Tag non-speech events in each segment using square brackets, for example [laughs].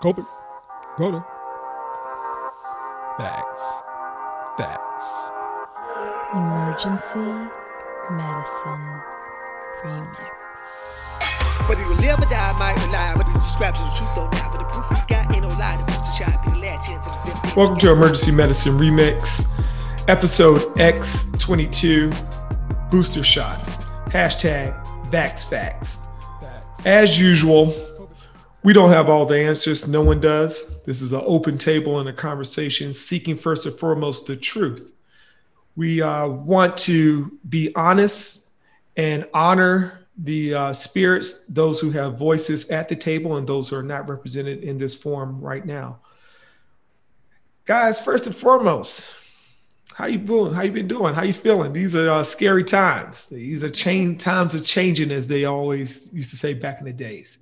COVID. Corona. Facts. Facts. Emergency Medicine Remix. Whether you live or die, might rely. Whether you subscribe to the truth or not. But the proof we got ain't no lie. The booster shot be the last chance of the fifth. Welcome to Emergency Medicine Remix, episode X22, booster shot. Hashtag VaxFacts. As usual, we don't have all the answers. No one does. This is an open table and a conversation seeking first and foremost the truth. We uh, want to be honest and honor the uh, spirits, those who have voices at the table and those who are not represented in this forum right now. Guys, first and foremost, how you doing? How you been doing? How you feeling? These are uh, scary times. These are change times of changing, as they always used to say back in the days.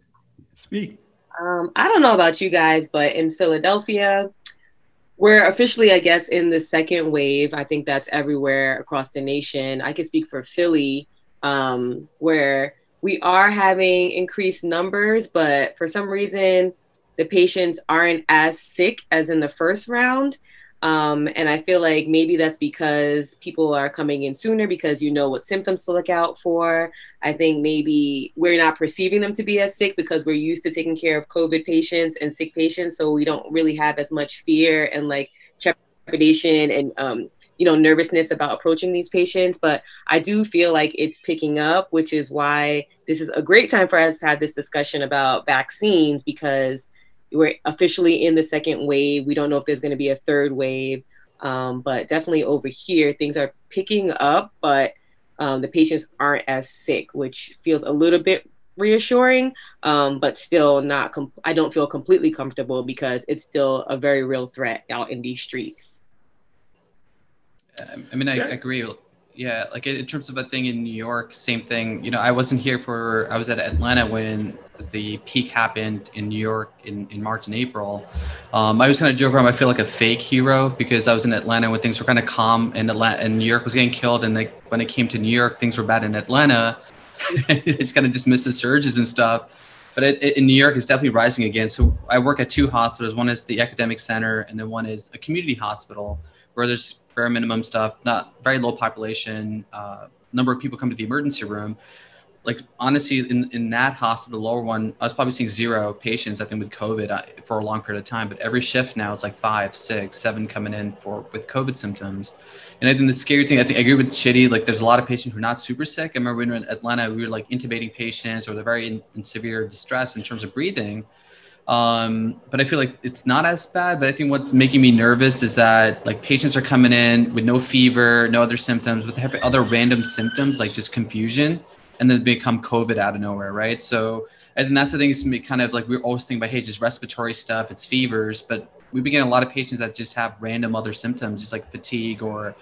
Speak. Um, I don't know about you guys, but in Philadelphia, we're officially, I guess, in the second wave. I think that's everywhere across the nation. I can speak for Philly, um, where we are having increased numbers, but for some reason, the patients aren't as sick as in the first round. Um, and I feel like maybe that's because people are coming in sooner because you know what symptoms to look out for. I think maybe we're not perceiving them to be as sick because we're used to taking care of COVID patients and sick patients. So we don't really have as much fear and like trepidation and, um, you know, nervousness about approaching these patients. But I do feel like it's picking up, which is why this is a great time for us to have this discussion about vaccines because we're officially in the second wave. We don't know if there's going to be a third wave, um, but definitely over here things are picking up, but um, the patients aren't as sick, which feels a little bit reassuring, um, but still not. Com- I don't feel completely comfortable because it's still a very real threat out in these streets. I mean, I agree yeah like in terms of a thing in new york same thing. You know i wasn't here for i was at atlanta when the peak happened in new york in, in march and april. Um, i was kind of joking around i feel like a fake hero because i was in atlanta when things were kind of calm and atlanta and new york was getting killed and like when it came to new york things were bad in atlanta. [laughs] It's kind of dismissed the surges and stuff but it, it, in new york it's definitely rising again so i work at two hospitals one is the academic center and then one is a community hospital where there's bare minimum stuff, not very low population, uh, number of people come to the emergency room. Like honestly, in, in that hospital, lower one, I was probably seeing zero patients. I think with COVID uh, for a long period of time. But every shift now is like five, six, seven coming in for with COVID symptoms. And I think the scary thing, I think I agree with Chitty. Like there's a lot of patients who are not super sick. I remember when we were in Atlanta, we were like intubating patients or they're very in, in severe distress in terms of breathing um, but I feel like it's not as bad. But I think what's making me nervous is that like patients are coming in with no fever, no other symptoms, but they have other random symptoms like just confusion, and then become COVID out of nowhere, right? So I think that's the thing is kind of like we're always thinking about hey, just respiratory stuff, it's fevers, but we begin a lot of patients that just have random other symptoms, just like fatigue or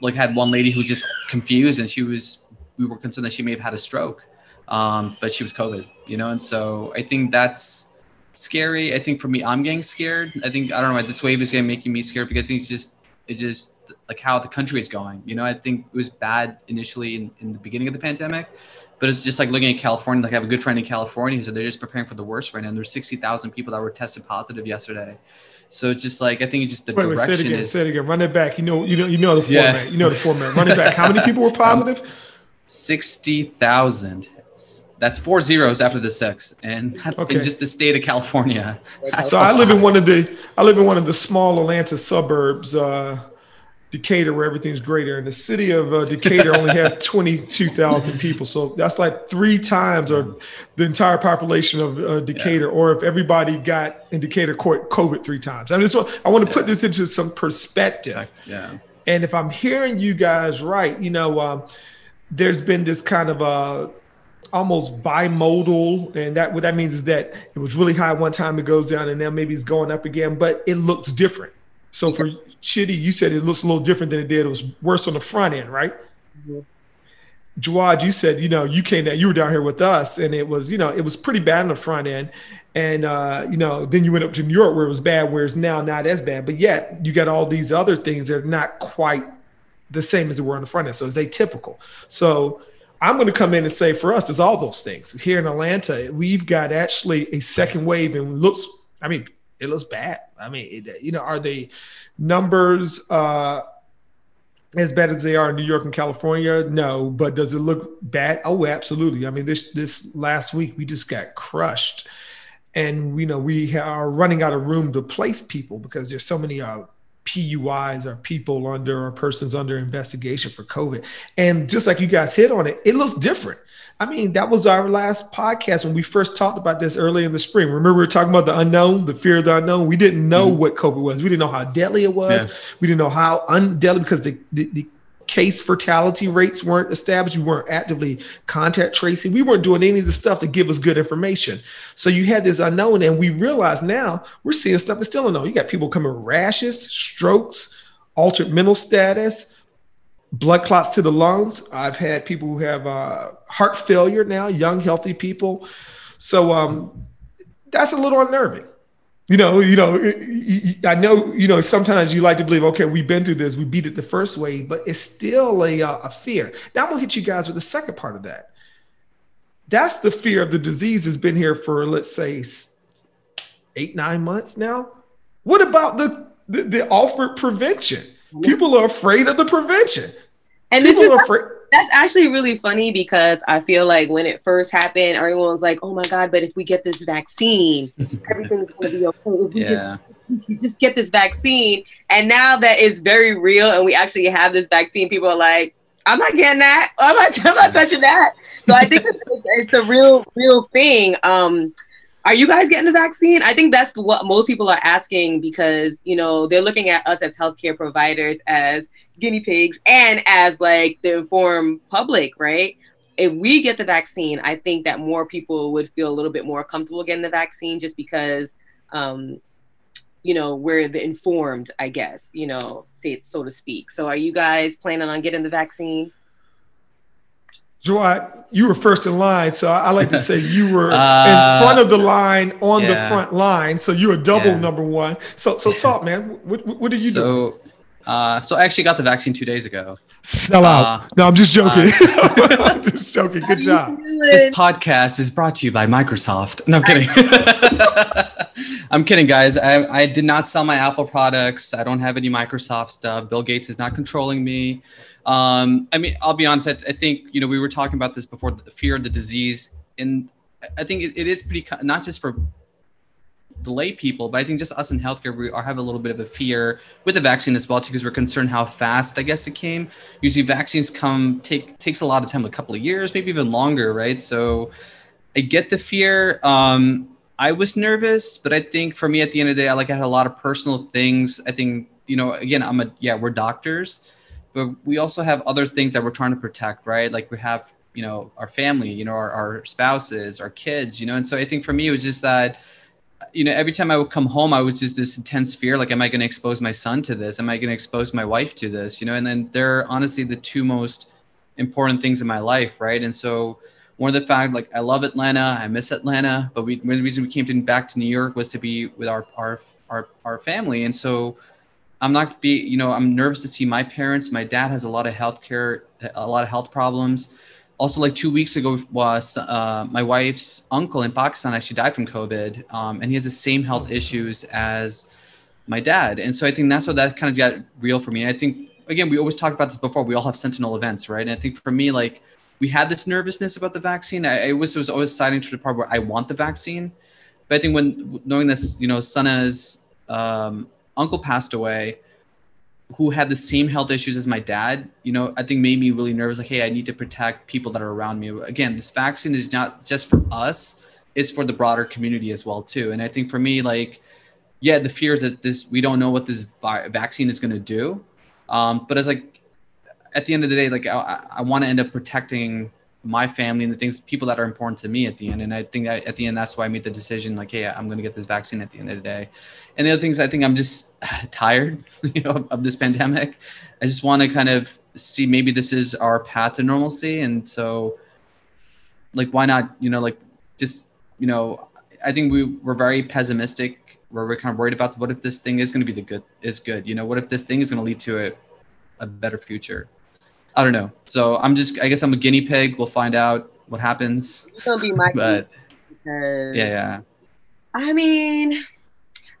like had one lady who was just confused and she was we were concerned that she may have had a stroke, um, but she was COVID, you know, and so I think that's scary. I think for me, I'm getting scared. I think I don't know. why This wave is getting making me scared because I think it's just it's just like how the country is going. You know, I think it was bad initially in, in the beginning of the pandemic, but it's just like looking at California. Like I have a good friend in California who said they're just preparing for the worst right now. And there's 60,000 people that were tested positive yesterday. So it's just like I think it's just the wait, direction wait, say it again. is. Say it again. Run it back. You know, you know, you know the Yeah. format. You know the format. Run it back. How many people were [laughs] positive? Sixty thousand. That's four zeros after the six, and that's Okay. in just the state of California. So I live in one of the I live in one of the small Atlanta suburbs, uh, Decatur, where everything's greater. And the city of uh, Decatur only has [laughs] twenty two thousand people, so that's like three times or the entire population of uh, Decatur. Or if everybody got in Decatur caught COVID three times. I just want, I want to put this into some perspective. yeah. And if I'm hearing you guys right, you know, um, there's been this kind of uh, almost bimodal, and that what that means is that it was really high one time, it goes down, and now maybe it's going up again, but it looks different. So for Chitty, you said it looks a little different than it did. It was worse on the front end, right? Jawad, you said, you know, you came down, you were down here with us, and it was, you know, it was pretty bad on the front end. And uh, you know, then you went up to New York where it was bad, where it's now not as bad. But yet you got all these other things that are not quite the same as they were on the front end. So it's atypical. So I'm going to come in and say for us, it's all those things. Here in Atlanta, we've got actually a second wave and looks I mean, it looks bad. I mean, it, you know, are the numbers uh, as bad as they are in New York and California? No, but does it look bad? Oh, absolutely. I mean, this this last week we just got crushed, and you know we are running out of room to place people because there's so many uh, PUIs or people under or persons under investigation for COVID. And just like you guys hit on it, it looks different. I mean, that was our last podcast when we first talked about this early in the spring. Remember, we were talking about the unknown, the fear of the unknown. We didn't know mm-hmm. what COVID was. We didn't know how deadly it was. Yeah. We didn't know how undeadly because the, the, the case fatality rates weren't established. We weren't actively contact tracing. We weren't doing any of the stuff to give us good information. So you had this unknown, and we realize now we're seeing stuff that's still unknown. You got people coming with rashes, strokes, altered mental status, blood clots to the lungs. I've had people who have uh, heart failure now, young, healthy people. So um, that's a little unnerving you know, you know, I know, you know, sometimes you like to believe, okay, we've been through this, we beat it the first way, but it's still a, uh, a fear. Now I'm gonna hit you guys with the second part of that. That's the fear of the disease has been here for, let's say, eight, nine months now. What about the, the, the offered prevention? People are afraid of the prevention. And People are afraid that's actually really funny because I feel like when it first happened, everyone's like, "Oh my god!" But if we get this vaccine, [laughs] everything's going to be okay. If we yeah. just you just get this vaccine, and now that it's very real, and we actually have this vaccine, people are like, "I'm not getting that. I'm not. I'm not touching that." So I think it's, it's a real, real thing. Um, are you guys getting the vaccine? I think that's what most people are asking because, you know, they're looking at us as healthcare providers as guinea pigs and as like the informed public, right? If we get the vaccine, I think that more people would feel a little bit more comfortable getting the vaccine just because, um, you know, we're the informed, I guess, you know, so to speak. So are you guys planning on getting the vaccine? Joy, you were first in line, so I, like to [laughs] say you were uh, in front of the line on yeah. the front line. So you're a double yeah. number one. So so talk, man. What what did you so, do? Uh, so I actually got the vaccine two days ago. Sell out. Uh, no, I'm just joking. Uh, [laughs] I'm just joking. Good job. This podcast is brought to you by Microsoft. No, I'm kidding. [laughs] I'm kidding, guys. I, I did not sell my Apple products. I don't have any Microsoft stuff. Bill Gates is not controlling me. Um, I mean, I'll be honest. I, I, think you know we were talking about this before. The fear of the disease, and I think it, it is pretty not just for the lay people, but I think just us in healthcare, we are have a little bit of a fear with the vaccine as well, too, because we're concerned how fast I guess it came. Usually, vaccines come take takes a lot of time, a couple of years, maybe even longer, right? So, I get the fear. Um, I was nervous, but I think for me, at the end of the day, I like I had a lot of personal things. I think you know, again, I'm a yeah, we're doctors but we also have other things that we're trying to protect, right? Like we have, you know, our family, you know, our, our spouses, our kids, you know. And so I think for me, it was just that, you know, every time I would come home, I was just this intense fear like, am I going to expose my son to this? Am I going to expose my wife to this? You know, and then they're honestly the two most important things in my life, right? And so, one of the fact like I love Atlanta, I miss Atlanta, but we the reason we came to, back to New York was to be with our our our, our family, and so I'm not be, you know, I'm nervous to see my parents. My dad has a lot of health care, a lot of health problems. Also, like two weeks ago, was uh, my wife's uncle in Pakistan actually died from COVID, um, and he has the same health issues as my dad. And so I think that's what that kind of got real for me. I think again, we always talk about this before. We all have sentinel events, right? And I think for me, like we had this nervousness about the vaccine. I, I was was always siding to the part where I want the vaccine, but I think when knowing this, you know, Sana's um, uncle passed away who had the same health issues as my dad, you know, I think made me really nervous. Like, hey, I need to protect people that are around me. Again, this vaccine is not just for us; it's for the broader community as well too. And I think for me, like, yeah, the fear is that this we don't know what this vi- vaccine is going to do. Um, but as like at the end of the day, like I, I want to end up protecting my family and the things people that are important to me at the end. And i think that at the end that's why i made the decision like hey i'm going to get this vaccine at the end of the day. And the other things i think i'm just [sighs] tired [laughs] you know of this pandemic. I just want to kind of see maybe this is our path to normalcy. And so like why not you know like just you know i think we were very pessimistic. Where we're kind of worried about what if this thing is going to be the good is good you know what if this thing is going to lead to a, a better future I don't know. So I'm just, I guess I'm a guinea pig. We'll find out what happens. You're gonna be my [laughs] but yeah, yeah. I mean,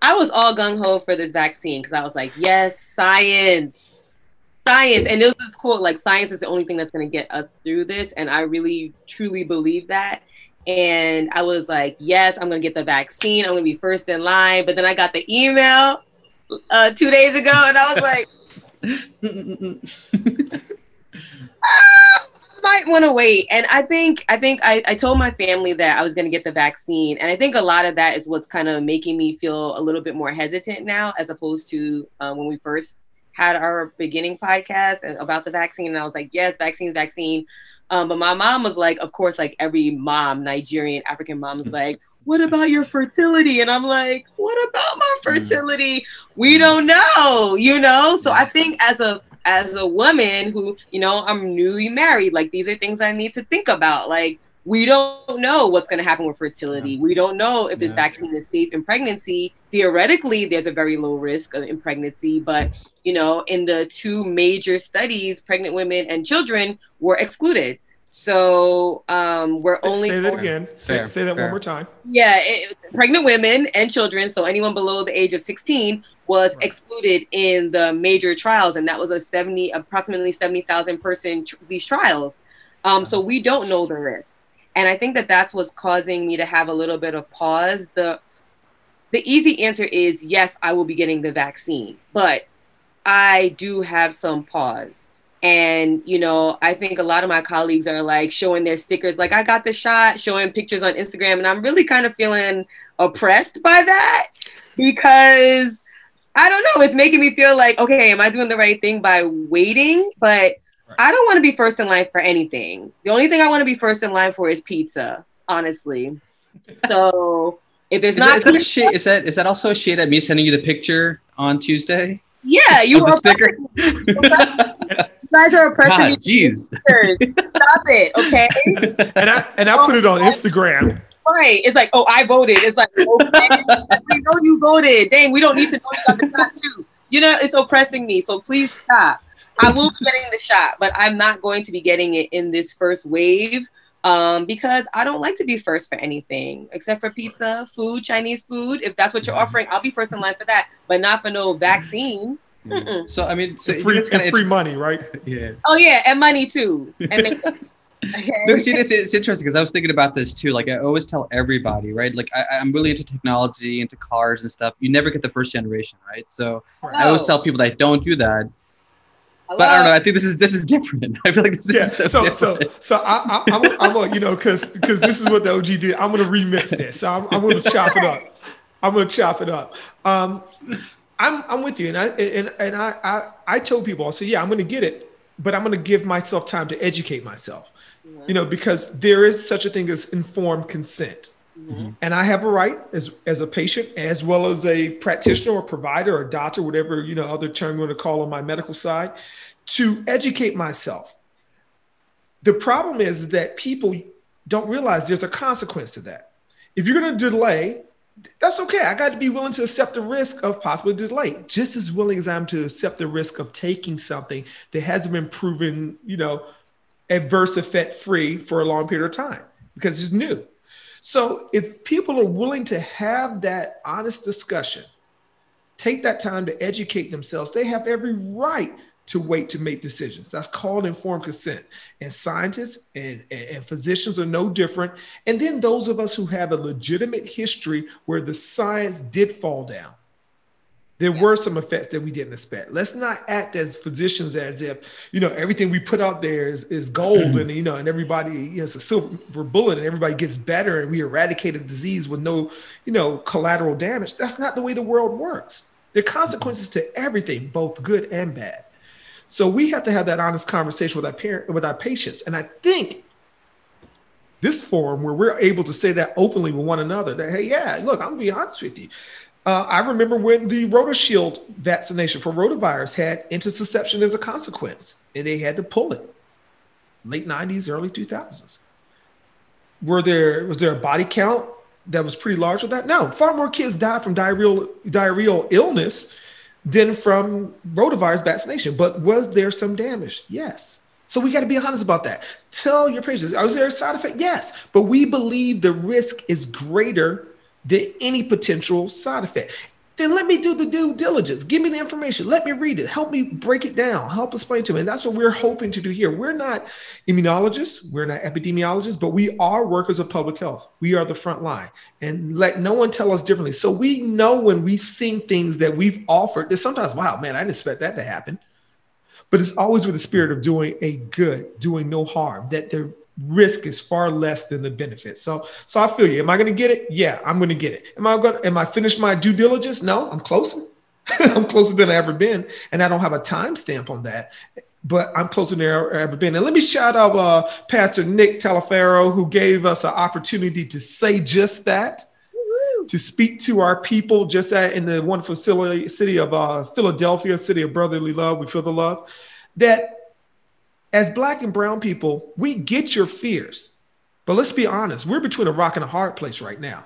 I was all gung ho for this vaccine because I was like, yes, science, science. And it was quote like, science is the only thing that's going to get us through this. And I really, truly believe that. And I was like, yes, I'm going to get the vaccine. I'm going to be first in line. But then I got the email uh, two days ago and I was like, [laughs] ah, might want to wait. And I think I think I, I told my family that I was going to get the vaccine, and I think a lot of that is what's kind of making me feel a little bit more hesitant now, as opposed to uh, when we first had our beginning podcast about the vaccine. And I was like, yes, vaccine, vaccine. Um, but my mom was like, of course, like every mom, Nigerian, African mom is like, what about your fertility? And I'm like, what about my mm. fertility? We don't know, you know? So I think as a as a woman who, you know, I'm newly married, like these are things I need to think about. Like, we don't know what's going to happen with fertility. Yeah. We don't know if this yeah. vaccine is safe in pregnancy. Theoretically, there's a very low risk in pregnancy, but you know, in the two major studies, pregnant women and children were excluded. So um, we're only say that again. Say, say that fair. one more time. Yeah, it, pregnant women and children, so anyone below the age of 16, was right. excluded in the major trials, and that was a 70, approximately 70,000 person tr- these trials. Um, so we don't know the risk, and I think that that's what's causing me to have a little bit of pause. The the easy answer is yes, I will be getting the vaccine, but I do have some pause and, you know, I think a lot of my colleagues are like showing their stickers, like, I got the shot, showing pictures on Instagram. And I'm really kind of feeling oppressed by that because I don't know. It's making me feel like, okay, am I doing the right thing by waiting? But I don't want to be first in line for anything. The only thing I want to be first in line for is pizza, honestly. [laughs] So if it's is not, that, is that a shade? Is that is that also a shade at me sending you the picture on Tuesday? Yeah, you are sticker. You guys are oppressing [laughs] ah, God, Jeez. Stop it, okay? [laughs] And I and I put it on oh, Instagram. Right. It's like, oh, I voted. It's like, okay, [laughs] we know you voted. Dang, we don't need to know you got the shot too. You know, it's oppressing me. So please stop. I will be getting the shot, but I'm not going to be getting it in this first wave um, because I don't like to be first for anything except for pizza, food, Chinese food. If that's what you're offering, I'll be first in line for that, but not for no vaccine. Mm-mm. So I mean, so free, kind of free money, right? [laughs] Yeah. Oh yeah, and money too. And [laughs] make, no, see, it's, it's interesting because I was thinking about this too. Like I always tell everybody, right? Like I, am really into technology, into cars and stuff. You never get the first generation, right? So Hello. I always tell people that don't do that. Hello. But I don't know. I think this is this is different. [laughs] I feel like this yeah, is so so different. so, so I, I, I'm I'm a, you know because because this is what the OG did. I'm gonna remix this. So I'm, I'm gonna chop it up. I'm gonna chop it up. Um, I'm I'm with you, and I and and I I, I told people I said, yeah, I'm going to get it, but I'm going to give myself time to educate myself, mm-hmm. you know, because there is such a thing as informed consent, mm-hmm. and I have a right as as a patient as well as a practitioner or provider or doctor, whatever you know other term you want to call on my medical side, to educate myself. The problem is that people don't realize there's a consequence to that. If you're going to delay that's okay. I got to be willing to accept the risk of possible delay, just as willing as I'm to accept the risk of taking something that hasn't been proven, you know, adverse effect free for a long period of time because it's new. So if people are willing to have that honest discussion, take that time to educate themselves, they have every right to wait to make decisions. That's called informed consent. And scientists and, and, physicians are no different. And then those of us who have a legitimate history where the science did fall down. There were some effects that we didn't expect. Let's not act as physicians as if, you know, everything we put out there is, is gold and, you know, and everybody you know, it's a silver bullet and everybody gets better and we eradicate a disease with no, you know, collateral damage. That's not the way the world works. There are consequences to everything, both good and bad. So we have to have that honest conversation with our parent, with our patients. And I think this forum where we're able to say that openly with one another that, hey, yeah, look, I'm gonna be honest with you. Uh, I remember when the RotaShield vaccination for rotavirus had intussusception as a consequence, and they had to pull it. Late 90s, early 2000s. Were there was there a body count that was pretty large with that? No, far more kids died from diarrheal diarrheal illness than from rotavirus vaccination. But was there some damage? Yes. So we got to be honest about that. Tell your patients, is there a side effect? Yes. But we believe the risk is greater than any potential side effect. Then let me do the due diligence. Give me the information. Let me read it. Help me break it down. Help explain to me. And that's what we're hoping to do here. We're not immunologists, we're not epidemiologists, but we are workers of public health. We are the front line. And let no one tell us differently. So we know when we've seen things that we've offered that sometimes, wow, man, I didn't expect that to happen. But it's always with the spirit of doing a good, doing no harm, that the risk is far less than the benefit. So, so I feel you. Am I going to get it? Yeah, I'm going to get it. Am I going? Am I finished my due diligence? No, I'm closer. [laughs] I'm closer than I ever been, and I don't have a timestamp on that. But I'm closer than I ever been. And let me shout out uh, Pastor Nick Talafaro, who gave us an opportunity to say just that, to speak to our people just that in the wonderful city of uh, Philadelphia, city of brotherly love. We feel the love. That as black and brown people, we get your fears. But let's be honest, we're between a rock and a hard place right now.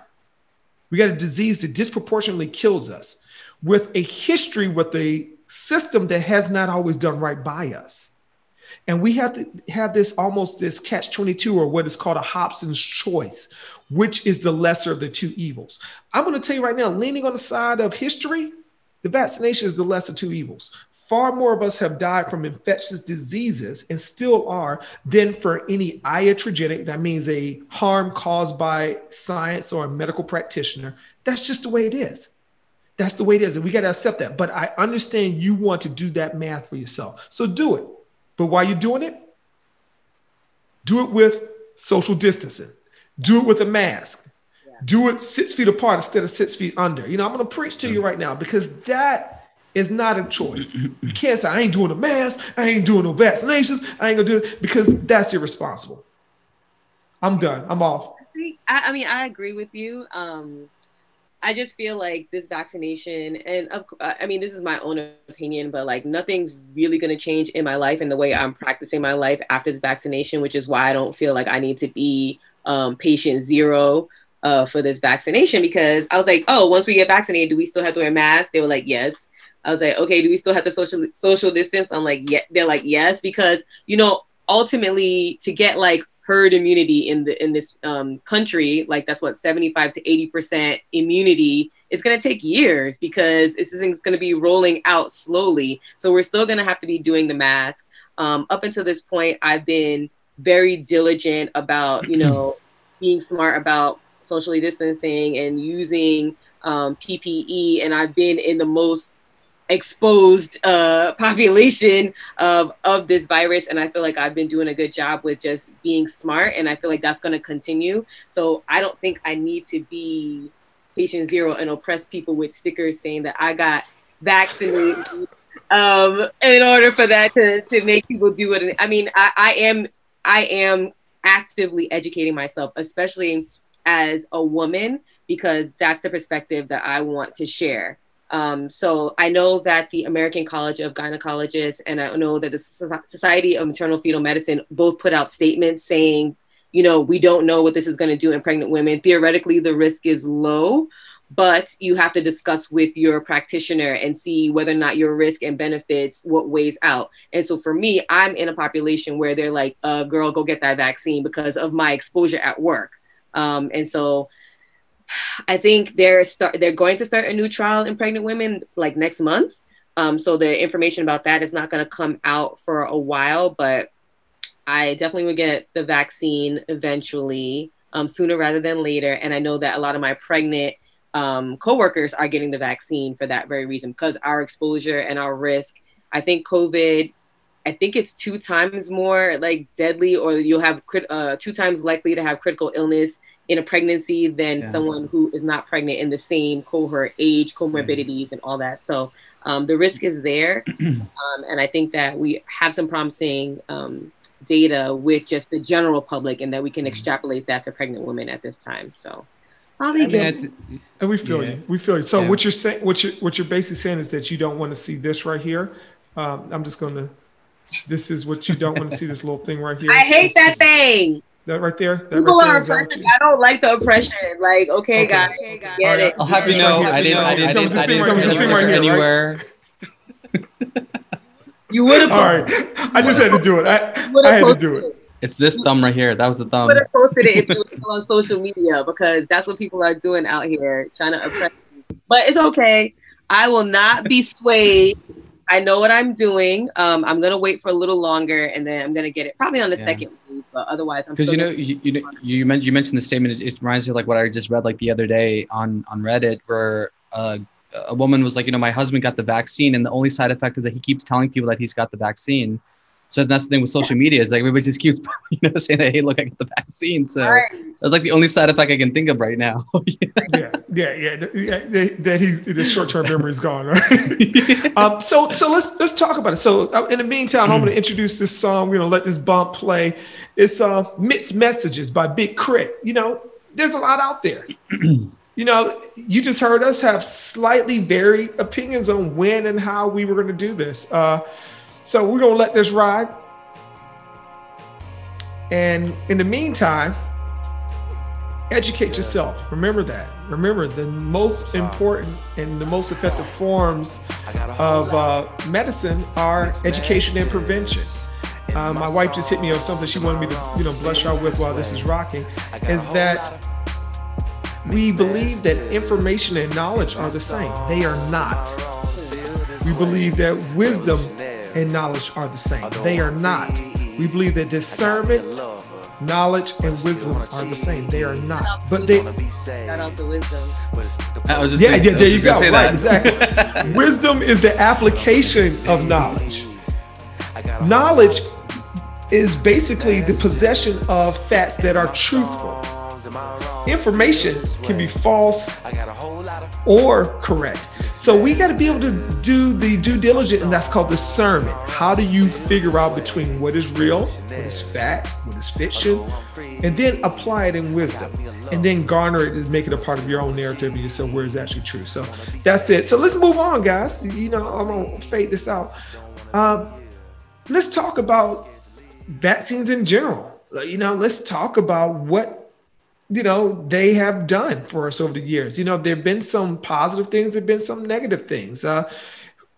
We got a disease that disproportionately kills us with a history with a system that has not always done right by us. And we have to have this almost this catch 22 or what is called a Hobson's choice, which is the lesser of the two evils. I'm going to tell you right now, leaning on the side of history, the vaccination is the lesser of two evils far more of us have died from infectious diseases and still are than for any iatrogenic, that means a harm caused by science or a medical practitioner. That's just the way it is. That's the way it is. And we got to accept that. But I understand you want to do that math for yourself. So do it. But while you're doing it, do it with social distancing, do it with a mask, do it six feet apart instead of six feet under. You know, I'm going to preach to you right now because that it's not a choice. You can't say, I ain't doing a mask, I ain't doing no vaccinations, I ain't gonna do it because that's irresponsible. I'm done. I'm off. I, I mean, I agree with you. Um, I just feel like this vaccination, and I mean, this is my own opinion, but like nothing's really going to change in my life and the way I'm practicing my life after this vaccination, which is why I don't feel like I need to be um, patient zero uh, for this vaccination because I was like, oh, once we get vaccinated, do we still have to wear masks? They were like, yes. I was like, okay, do we still have to social social distance? I'm like, yeah. They're like, yes, because you know, ultimately, to get like herd immunity in the in this um, country, like that's what 75 to 80 percent immunity. It's going to take years because this going to be rolling out slowly. So we're still going to have to be doing the mask. Um, up until this point, I've been very diligent about you know [clears throat] being smart about socially distancing and using um, PPE, and I've been in the most exposed uh, [laughs] population of of this virus and i feel like i've been doing a good job with just being smart and i feel like that's going to continue. So i don't think i need to be patient zero and oppress people with stickers saying that i got vaccinated um, in order for that to, to make people do it i mean I, I am i am actively educating myself especially as a woman because that's the perspective that i want to share um, so I know that the American College of Gynecologists and I know that the Society of Maternal Fetal Medicine both put out statements saying, you know, we don't know what this is going to do in pregnant women. Theoretically, the risk is low, but you have to discuss with your practitioner and see whether or not your risk and benefits what weighs out. And so for me, I'm in a population where they're like, uh, girl, go get that vaccine because of my exposure at work. Um, and so I think they're start they're going to start a new trial in pregnant women like next month. Um, so the information about that is not going to come out for a while, but I definitely would get the vaccine eventually, um, sooner rather than later. And I know that a lot of my pregnant um, coworkers are getting the vaccine for that very reason because our exposure and our risk. I think COVID I think it's two times more like deadly, or you'll have crit- uh, two times likely to have critical illness in a pregnancy than yeah. someone who is not pregnant in the same cohort, age, comorbidities, mm-hmm. and all that. So um, the risk is there, [clears throat] um, and I think that we have some promising um, data with just the general public, and that we can mm-hmm. extrapolate that to pregnant women at this time. So. I'll be good. Mean, and we feel yeah. you. We feel you. So yeah. what you're saying, what you're what you're basically saying is that you don't want to see this right here. Um, I'm just going to. This is what you don't want to see. This little thing right here. I hate that thing. That right there. That People right are oppressing. I don't like the oppression. Like, okay, okay. guys, okay, guys. get right, it. I'll have you know, I didn't, I didn't, I didn't, I didn't, I didn't right anywhere. you would have. All right, I just had to do it. I, I had to do it. It's this thumb right here. That was the thumb. Would have posted it if you were on social media because that's what people are doing out here, trying to oppress. Me. But it's okay. I will not be swayed. I know what I'm doing. Um, I'm gonna wait for a little longer, and then I'm gonna get it probably on the Yeah. second week. But otherwise, I'm because you know you, you know you mentioned you mentioned the statement. It, it reminds me of like what I just read like the other day on on Reddit, where uh, a woman was like, you know, my husband got the vaccine, and the only side effect is that he keeps telling people that he's got the vaccine. So that's the thing with social media is like everybody just keeps [laughs] you know saying, hey, look, I got the vaccine. So Right. that's like the only side effect I can think of right now. [laughs] yeah, yeah, yeah, yeah. That, that he's the short-term memory is gone, right? [laughs] um, so, so let's let's talk about it. So, uh, in the meantime, I'm going to introduce this song. We're going to let this bump play. It's uh, "Mixed Messages" by Big Crit. You know, there's a lot out there. [clears throat] you know, you just heard us have slightly varied opinions on when and how we were going to do this. Uh, so we're going to let this ride. And in the meantime, educate yourself. Remember that. Remember the most important and the most effective forms of uh, medicine are education and prevention. Uh, my wife just hit me on something she wanted me to, you know, blush out with while this is rocking. Is that we believe that information and knowledge are the same. They are not. We believe that wisdom and knowledge are the same. They are not. We believe that discernment, knowledge, and wisdom are the same. They are not. But they, shout out to wisdom. I was just yeah, gonna- yeah, there you just go. Right, that. exactly. [laughs] wisdom is the application of knowledge. Knowledge is basically the possession of facts that are truthful. Information can be false or correct. So we got to be able to do the due diligence, and that's called discernment. How do you figure out between what is real, what is fact, what is fiction, and then apply it in wisdom, and then garner it and make it a part of your own narrative and yourself where it's actually true. So that's it. So let's move on, guys. You know, I'm gonna fade this out. Um, let's talk about vaccines in general. You know, let's talk about what you know they have done for us over the years. You know, there've been some positive things, there've been some negative things. Uh,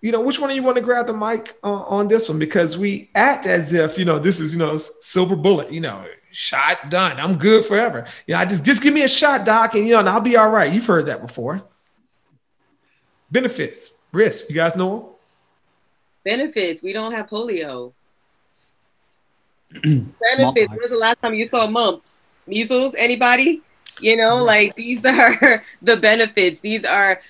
you know, which one of you want to grab the mic uh, on this one? Because we act as if you know this is you know silver bullet. You know, shot done. I'm good forever. You know, I just just give me a shot, doc, and you know, and I'll be all right. You've heard that before. Benefits, risk. You guys know them? Benefits. We don't have polio. [clears throat] Benefits. Smallpox. When's the last time you saw mumps? Measles? Anybody? You know, like these are [laughs] the benefits. These are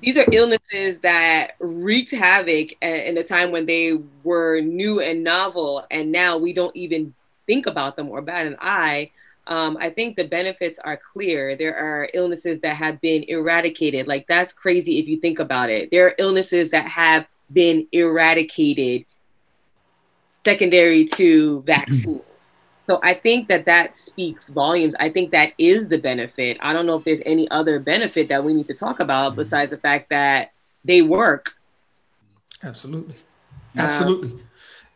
these are illnesses that wreaked havoc in a time when they were new and novel, and now we don't even think about them or bat an eye. Um, I think the benefits are clear. There are illnesses that have been eradicated. Like that's crazy if you think about it. There are illnesses that have been eradicated secondary to vaccine. So I think that that speaks volumes. I think that is the benefit. I don't know if there's any other benefit that we need to talk about besides the fact that they work. Absolutely. Uh, Absolutely.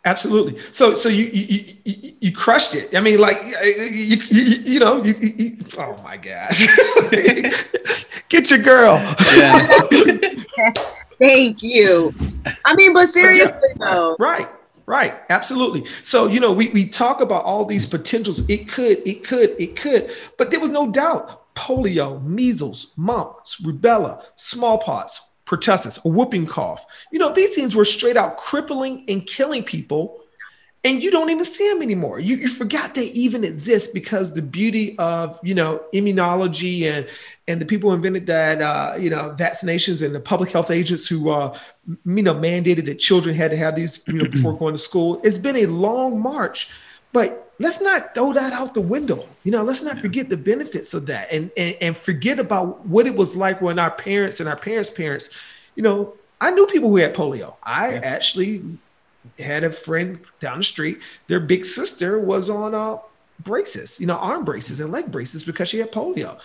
Absolutely. So, so you you, you you crushed it. I mean, like you you, you know, you, you, you- oh my gosh, [laughs] get your girl. Yeah. [laughs] Thank you. I mean, but seriously though, Right. Right. Absolutely. So, you know, we, we talk about all these potentials. It could, it could, it could, but there was no doubt polio, measles, mumps, rubella, smallpox, pertussis, a whooping cough. You know, these things were straight out crippling and killing people. And you don't even see them anymore. You, you forgot they even exist because the beauty of you know immunology and and the people who invented that uh, you know vaccinations and the public health agents who uh, you know mandated that children had to have these you know before [clears throat] going to school. It's been a long march, but let's not throw that out the window. You know, let's not forget the benefits of that and, and and forget about what it was like when our parents and our parents' parents. You know, I knew people who had polio. I Yeah. actually had a friend down the street. Their big sister was on uh, braces, you know, arm braces and leg braces because she had polio.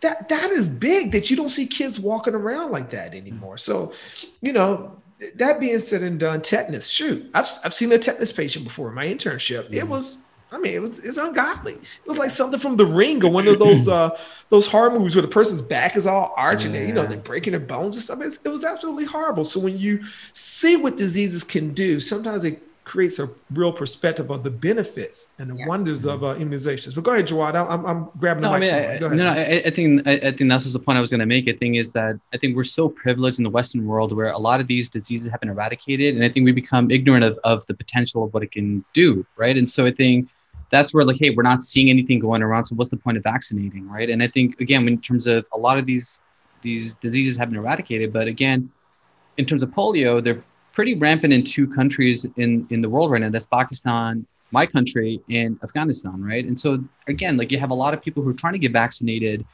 That that is big that you don't see kids walking around like that anymore. So, you know, that being said and done, tetanus. Shoot, I've I've seen a tetanus patient before in my internship. It was. I mean, it was it's ungodly. It was like something from The Ring or one of those uh [clears throat] those horror movies where the person's back is all arching, and you know they're breaking their bones and stuff. It's, it was absolutely horrible. So when you see what diseases can do, sometimes it creates a real perspective of the benefits and the Yeah. wonders of uh, immunizations. But go ahead, Jawad. I'm, I'm grabbing the No, I mic. mean, I. Go ahead. no, no, I, I think I, I think that's just the point I was going to make. I think is that I think we're so privileged in the Western world where a lot of these diseases have been eradicated, and I think we become ignorant of, of the potential of what it can do, right? And so I think that's where like, hey, we're not seeing anything going around, so what's the point of vaccinating, right? And I think again, in terms of a lot of these these diseases have been eradicated, but again, in terms of polio, they're pretty rampant in two countries in in the world right now. That's Pakistan, my country, and Afghanistan, right? And so again, like you have a lot of people who are trying to get vaccinated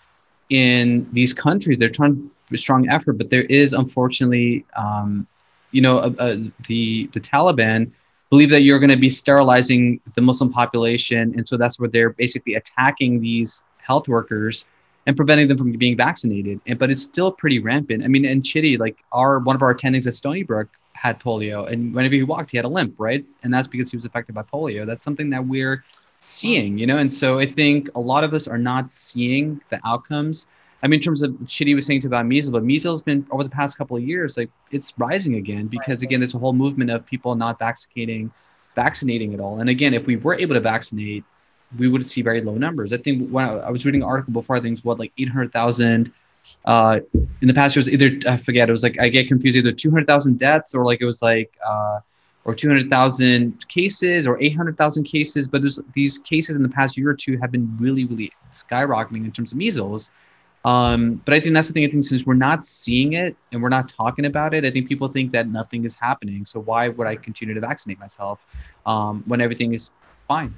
in these countries. They're trying a strong effort, but there is unfortunately, um, you know, uh, uh, the the Taliban believe that you're going to be sterilizing the Muslim population, and so that's where they're basically attacking these health workers and preventing them from being vaccinated. And but it's still pretty rampant. I mean, and Chitty, like our one of our attendings at Stony Brook had polio, and whenever he walked, he had a limp, right? And that's because he was affected by polio. That's something that we're seeing, you know. And so I think a lot of us are not seeing the outcomes. I mean, in terms of Chitty was saying about measles, but measles has been over the past couple of years, like it's rising again because again, there's a whole movement of people not vaccinating, vaccinating at all. And again, if we were able to vaccinate, we would see very low numbers. I think when I, was reading an article before, I think it was what like 800,000 uh, in the past year was either I forget it was like I get confused either 200,000 deaths or like it was like uh, or 200,000 cases or 800,000 cases. But these cases in the past year or two have been really really skyrocketing in terms of measles. Um, but I think that's the thing. I think since we're not seeing it and we're not talking about it, I think people think that nothing is happening. So why would I continue to vaccinate myself um, when everything is fine?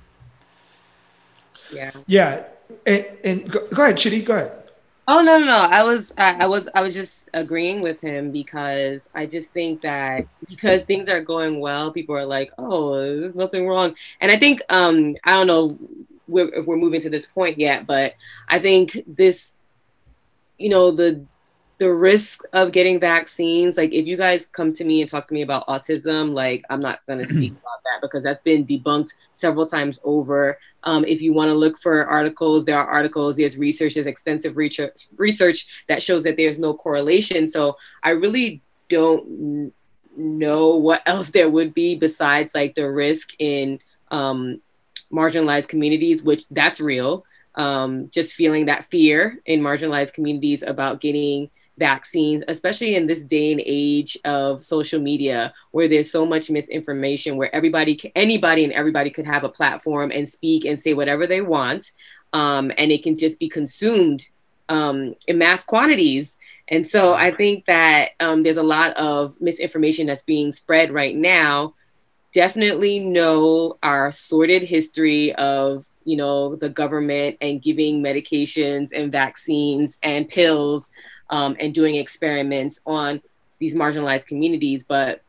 Yeah. Yeah. And, and go, go ahead, Chitty. Go ahead. Oh no no no! I was I, I was I was just agreeing with him because I just think that because things are going well, people are like, oh, there's nothing wrong, and I think um I don't know we're, if we're moving to this point yet, but I think this, you know, the the risk of getting vaccines, like if you guys come to me and talk to me about autism, like I'm not gonna [clears throat] speak about that because that's been debunked several times over. Um, if you want to look for articles, there are articles, there's research, there's extensive research, research that shows that there's no correlation. So I really don't know what else there would be besides like the risk in um, marginalized communities, which that's real. Um, just feeling that fear in marginalized communities about getting vaccines, especially in this day and age of social media where there's so much misinformation, where everybody, anybody and everybody could have a platform and speak and say whatever they want. Um, and it can just be consumed um, in mass quantities. And so I think that um, there's a lot of misinformation that's being spread right now. Definitely know our sordid history of you know the government and giving medications and vaccines and pills um, and doing experiments on these marginalized communities. But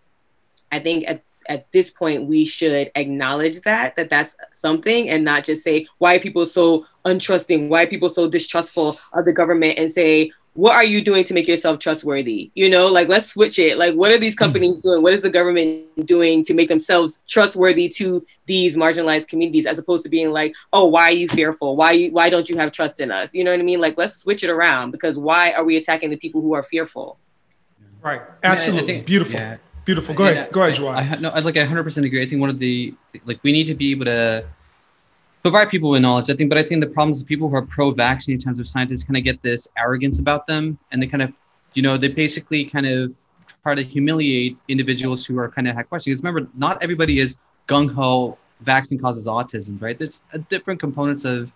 I think at, at this point, we should acknowledge that, that that's something and not just say, why are people so untrusting? Why are people so distrustful of the government and say, what are you doing to make yourself trustworthy? You know, like let's switch it. Like, what are these hmm. companies doing? What is the government doing to make themselves trustworthy to these marginalized communities, as opposed to being like, oh, why are you fearful? Why you, why don't you have trust in us? You know what I mean? Like, let's switch it around because why are we attacking the people who are fearful? Right. I mean, I- I Absolutely. think- Beautiful. yeah. Beautiful. Go Yeah, ahead. Go ahead, I, Jawad. I, no, I like I 100% agree. I think one of the like we need to be able to provide people with knowledge. I think, but I think the problem is the people who are pro-vaccine in terms of scientists kind of get this arrogance about them, and they kind of, you know, they basically kind of try to humiliate individuals who are kind of have questions. Because remember, not everybody is gung ho. Vaccine causes autism, right? There's a different components of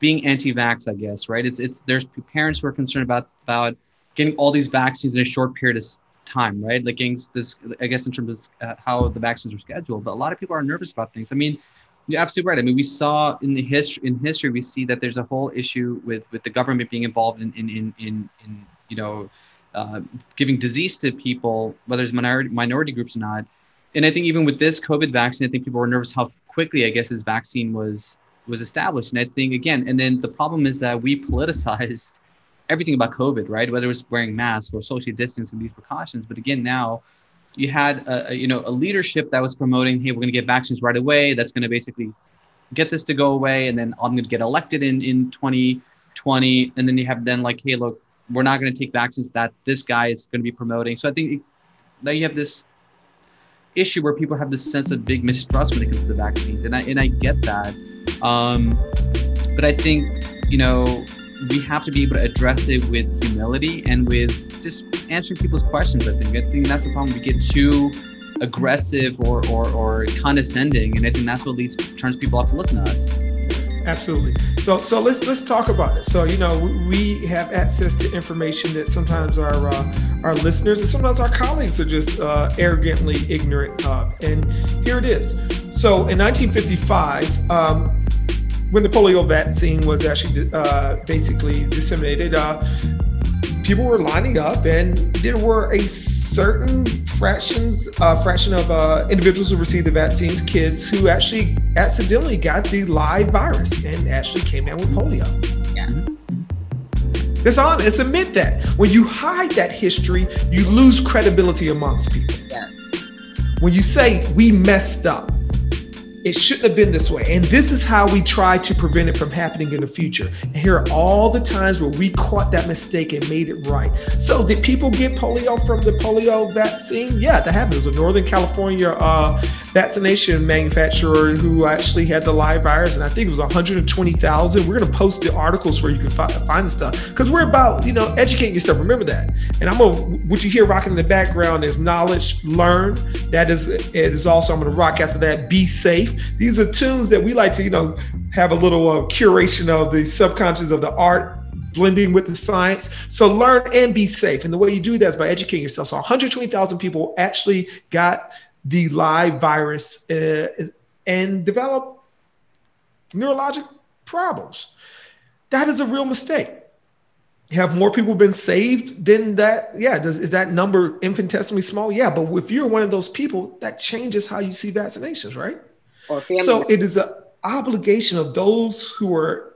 being anti-vax, I guess, right? It's it's there's parents who are concerned about about getting all these vaccines in a short period of time, right? Like getting this, I guess, in terms of uh, how the vaccines are scheduled. But a lot of people are nervous about things. I mean, you're absolutely right. I mean, we saw in the history in history we see that there's a whole issue with with the government being involved in in in in, in you know uh, giving disease to people, whether it's minority minority groups or not. And I think even with this COVID vaccine, I think people were nervous how quickly I guess this vaccine was was established. And I think again, and then the problem is that we politicized everything about COVID, right? Whether it was wearing masks or social distance and these precautions. But again, now you had a, a, you know a leadership that was promoting, hey, we're going to get vaccines right away. That's going to basically get this to go away, and then I'm going to get elected in in 2020. And then you have then like, hey, look, we're not going to take vaccines that this guy is going to be promoting. So I think now you have this issue where people have this sense of big mistrust when it comes to the vaccine, and I and I get that. Um, but I think you know we have to be able to address it with humility and with just answering people's questions. I think I think that's the problem. We get too aggressive or or, or condescending, and I think that's what leads turns people off to listen to us. Absolutely. So so let's let's talk about it. So you know we have access to information that sometimes our uh, our listeners and sometimes our colleagues are just uh, arrogantly ignorant of. And here it is. So in 1955. Um, when the polio vaccine was actually uh, basically disseminated, uh, people were lining up, and there were a certain fractions, uh, fraction of uh, individuals who received the vaccines, kids who actually accidentally got the live virus and actually came down with polio. Yeah. It's on. It's admit that. When you hide that history, you lose credibility amongst people. Yes. When you say we messed up, it shouldn't have been this way. And this is how we try to prevent it from happening in the future. And here are all the times where we caught that mistake and made it right. So, did people get polio from the polio vaccine? Yeah, that happened. It was a Northern California uh, vaccination manufacturer who actually had the live virus, and I think it was 120,000. We're going to post the articles where you can find, find the stuff because we're about, you know, educating yourself. Remember that. And I'm to, what you hear rocking in the background is knowledge, learn. That is, it is also, I'm going to rock after that, be safe these are tunes that we like to, you know, have a little uh, curation of the subconscious of the art blending with the science. So learn and be safe. And the way you do that is by educating yourself. So 120,000 people actually got the live virus uh, and develop neurologic problems. That is a real mistake. Have more people been saved than that? Yeah. Does, is that number infinitesimally small? Yeah. But if you're one of those people, that changes how you see vaccinations, right? So it is an obligation of those who are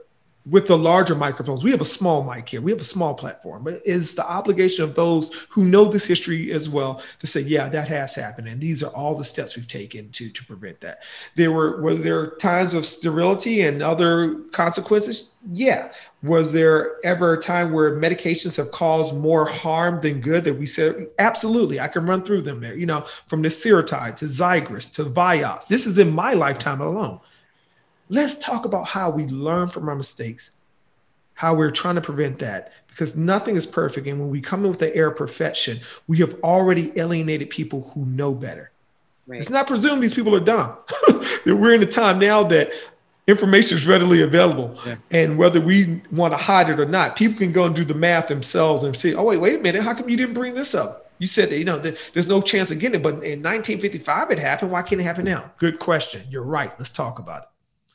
with the larger microphones. We have a small mic here. We have a small platform, but it's the obligation of those who know this history as well to say, yeah, that has happened. And these are all the steps we've taken to, to prevent that. There were, were there times of sterility and other consequences? Yeah. Was there ever a time where medications have caused more harm than good that we said, absolutely, I can run through them there, you know, from the Seretide to Xigris to Vioxx. This is in my lifetime alone. Let's talk about how we learn from our mistakes, how we're trying to prevent that, because nothing is perfect. And when we come in with the air of perfection, we have already alienated people who know better. Right. It's not presumed these people are dumb. [laughs] We're in a time now that information is readily available. Yeah. And whether we want to hide it or not, people can go and do the math themselves and say, oh, wait, wait a minute. How come you didn't bring this up? You said that, you know, that there's no chance of getting it, but in 1955 it happened. Why can't it happen now? Good question. You're right. Let's talk about it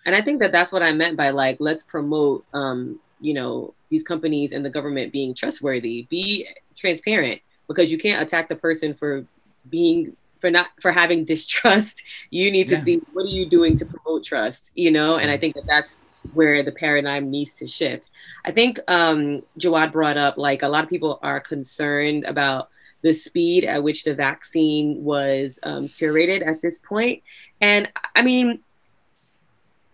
and i think that that's what i meant by like let's promote um you know these companies and the government being trustworthy. Be transparent because you can't attack the person for being for not for having [laughs] distrust. You need to yeah. see what are you doing to promote trust you know? And i think that that's where the paradigm needs to shift. I think um jawad brought up like a lot of people are concerned about the speed at which the vaccine was um, curated at this point. And i mean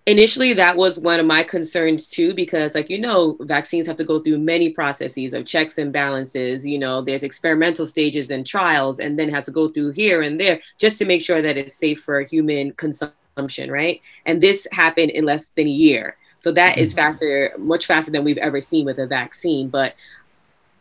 initially that was one of my concerns too because like you know vaccines have to go through many processes of checks and balances you know there's experimental stages and trials and then has to go through here and there just to make sure that it's safe for human consumption right? And this happened in less than a year. So that is mm-hmm. faster much faster than we've ever seen with a vaccine. But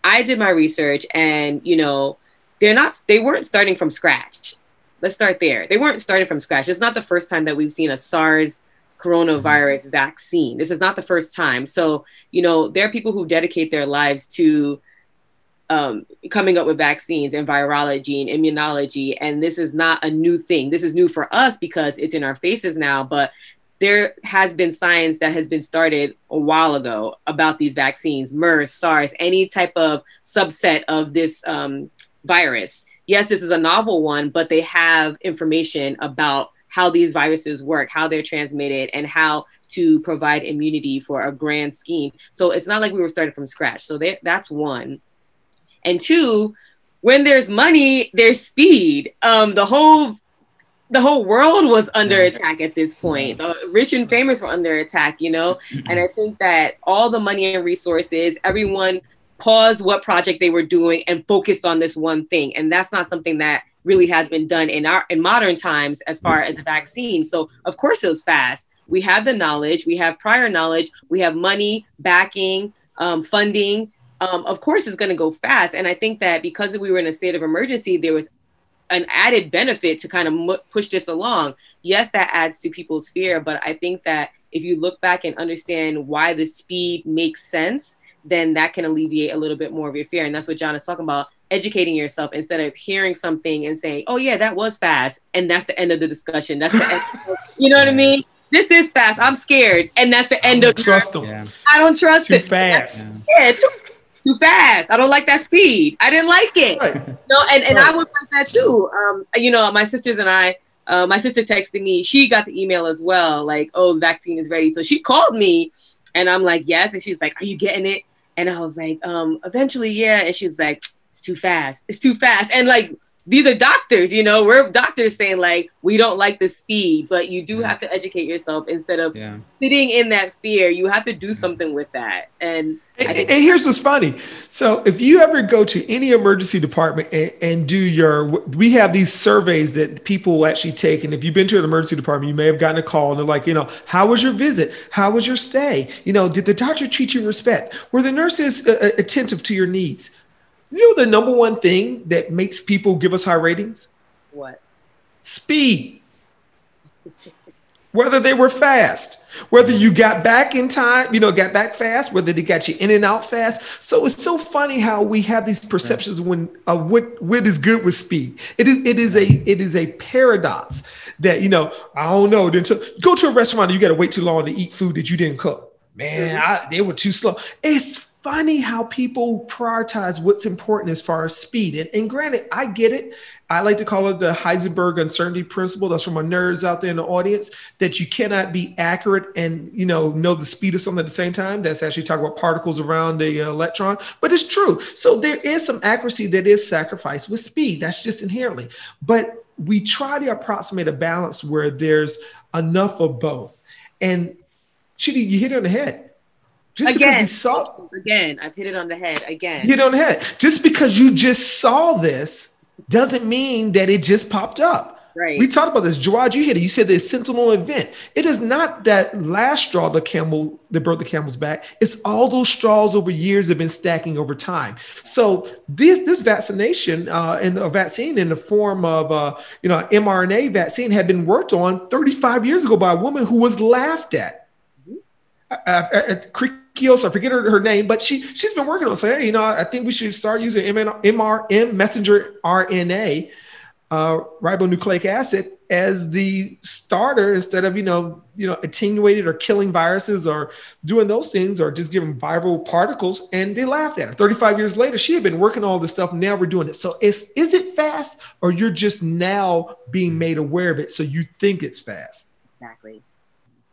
i did my research and you know they're not they weren't starting from scratch. Let's start there. They weren't starting from scratch. It's not the first time that we've seen a sars coronavirus vaccine. This is not the first time. So, you know, there are people who dedicate their lives to um, coming up with vaccines and virology and immunology. And this is not a new thing. This is new for us because it's in our faces now. But there has been science that has been started a while ago about these vaccines, MERS, SARS, any type of subset of this um, virus. Yes, this is a novel one, but they have information about how these viruses work, how they're transmitted, and how to provide immunity for a grand scheme. So it's not like we were started from scratch. So that's one. And two, when there's money, there's speed. Um, the whole the whole world was under attack at this point. The rich and famous were under attack, you know. [clears throat] And I think that all the money and resources, everyone paused what project they were doing and focused on this one thing. And that's not something that really has been done in our in modern times as far as a vaccine. So of course it was fast. We have the knowledge, we have prior knowledge, we have money, backing, um, funding. Um, of course, it's going to go fast. And I think that because we were in a state of emergency, there was an added benefit to kind of m- push this along. Yes, that adds to people's fear, but I think that if you look back and understand why the speed makes sense, then that can alleviate a little bit more of your fear. And that's what John is talking about educating yourself instead of hearing something and saying, oh, yeah, that was fast. And that's the end of the discussion. That's the end. [laughs] you know what I mean? This is fast. I'm scared. And that's the end of trust them. Yeah. I don't trust Too it. fast. Yeah. Yeah, too, too fast. I don't like that speed. I didn't like it. Right. No, and, and I Right. was like that too. Um, you know, my sisters and I, uh, my sister texted me. She got the email as well, like, "Oh, the vaccine is ready." So she called me, and I'm like, "Yes," and she's like, "Are you getting it?" And I was like, "Um, eventually, yeah." And she's like, "It's too fast. It's too fast." And like, these are doctors, you know, we're doctors saying like, we don't like the speed, but you do Yeah. have to educate yourself instead of Yeah. sitting in that fear. You have to do something with that. And And, think and here's what's funny. So if you ever go to any emergency department and, and do your, we have these surveys that people will actually take. And if you've been to an emergency department, you may have gotten a call and they're like, you know, how was your visit? How was your stay? You know, did the doctor treat you respect? Were the nurses uh, uh, attentive to your needs? You know, the number one thing that makes people give us high ratings? what? Speed. Whether they were fast, whether you got back in time, you know, got back fast, whether they got you in and out fast. So it's so funny how we have these perceptions when of what what is good with speed. It is it is a it is a paradox that you know I don't know. Then to, go to a restaurant, and you got to wait too long to eat food that you didn't cook. Man, I, they were too slow. It's funny how people prioritize what's important as far as speed. And, and granted, I get it. I like to call it the Heisenberg uncertainty principle. That's from my nerds out there in the audience that you cannot be accurate and you know know the speed of something at the same time. That's actually talking about particles around the uh, electron, but it's true. So there is some accuracy that is sacrificed with speed. That's just inherently. But we try to approximate a balance where there's enough of both. And Chidi, you hit it on the head. Just because Again, we saw again, I've hit it on the head again. hit it on the head. Just because you just saw this doesn't mean that it just popped up. Right. We talked about this. Gerard, you hit it. You said the sentinel event. It is not that last straw the camel that broke the camel's back. It's all those straws over years have been stacking over time. So this this vaccination uh, and a vaccine in the form of uh, you know mRNA vaccine had been worked on 35 years ago by a woman who was laughed at. Uh, Krikios, I forget her, her name, but she she's been working on saying, hey, you know, I think we should start using MRM messenger RNA, uh, ribonucleic acid, as the starter instead of you know you know attenuated or killing viruses or doing those things or just giving viral particles. And they laughed at her. 35 years later, she had been working all this stuff. Now we're doing it. So is is it fast, or you're just now being made aware of it, so you think it's fast? Exactly.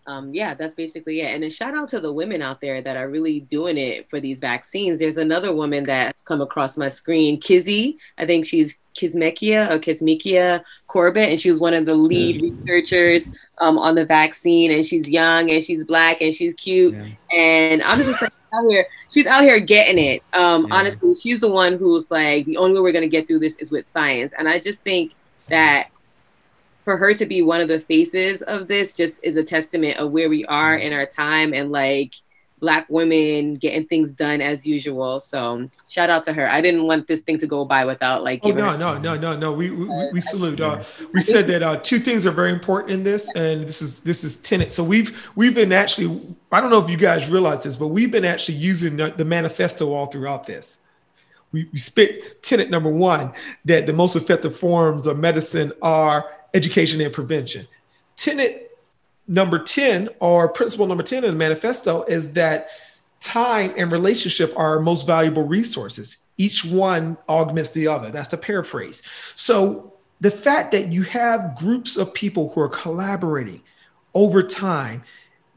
Um, yeah, that's basically it. And a shout out to the women out there that are really doing it for these vaccines. There's another woman that's come across my screen, Kizzy. I think she's Kizzmekia or Kismikia Corbett, and she was one of the lead researchers um, on the vaccine. And she's young and she's black and she's cute. Yeah. And I'm just like out here, she's out here getting it. Um, Yeah. Honestly, she's the one who's like, the only way we're gonna get through this is with science. And I just think that for her to be one of the faces of this just is a testament of where we are in our time and like black women getting things done as usual. So shout out to her. I didn't want this thing to go by without like Oh no, no, no, no, no. We we, we- salute. Uh, we said that uh, two things are very important in this, and this is this is tenet. So we've we've been actually. I don't know if you guys realize this, but we've been actually using the, the manifesto all throughout this. We, we spit tenet number one that the most effective forms of medicine are education and prevention. Tenet number 10 or principle number 10 in the manifesto is that time and relationship are our most valuable resources. Each one augments the other. That's the paraphrase. So the fact that you have groups of people who are collaborating over time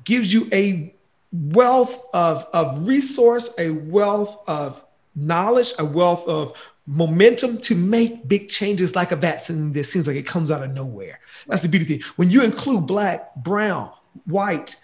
gives you a wealth of, of resource, a wealth of knowledge, a wealth of momentum to make big changes like a vaccine that seems like it comes out of nowhere. That's the beauty thing. When you include black, brown, white,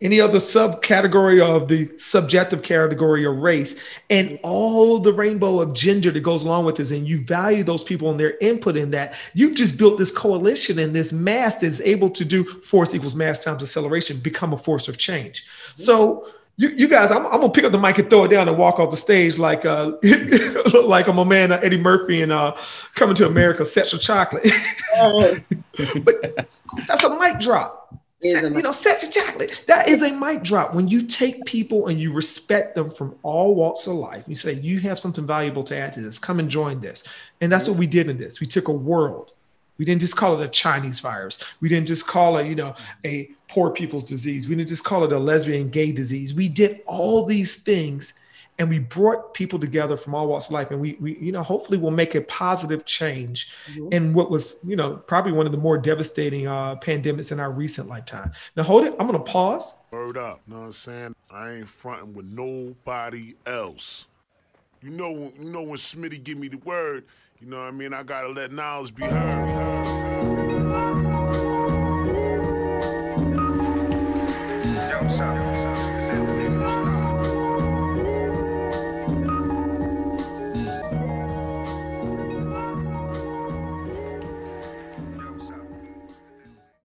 any other subcategory of the subjective category of race, and all the rainbow of gender that goes along with this, and you value those people and their input in that, you've just built this coalition and this mass that is able to do force equals mass times acceleration, become a force of change. So you, you guys, I'm, I'm, gonna pick up the mic and throw it down and walk off the stage like uh [laughs] like I'm a man uh, Eddie Murphy and uh coming to America, Sexual Chocolate. [laughs] but that's a mic drop. Set, you know, sexual chocolate. That is a mic drop. When you take people and you respect them from all walks of life, you say, you have something valuable to add to this. Come and join this. And that's what we did in this. We took a world. We didn't just call it a Chinese virus. We didn't just call it, you know, a poor people's disease. We didn't just call it a lesbian gay disease. We did all these things and we brought people together from all walks of life and we, we you know hopefully we'll make a positive change mm-hmm. in what was you know probably one of the more devastating uh, pandemics in our recent lifetime now hold it i'm gonna pause word up know what i'm saying i ain't fronting with nobody else you know you know when smitty give me the word you know what i mean i gotta let knowledge be heard.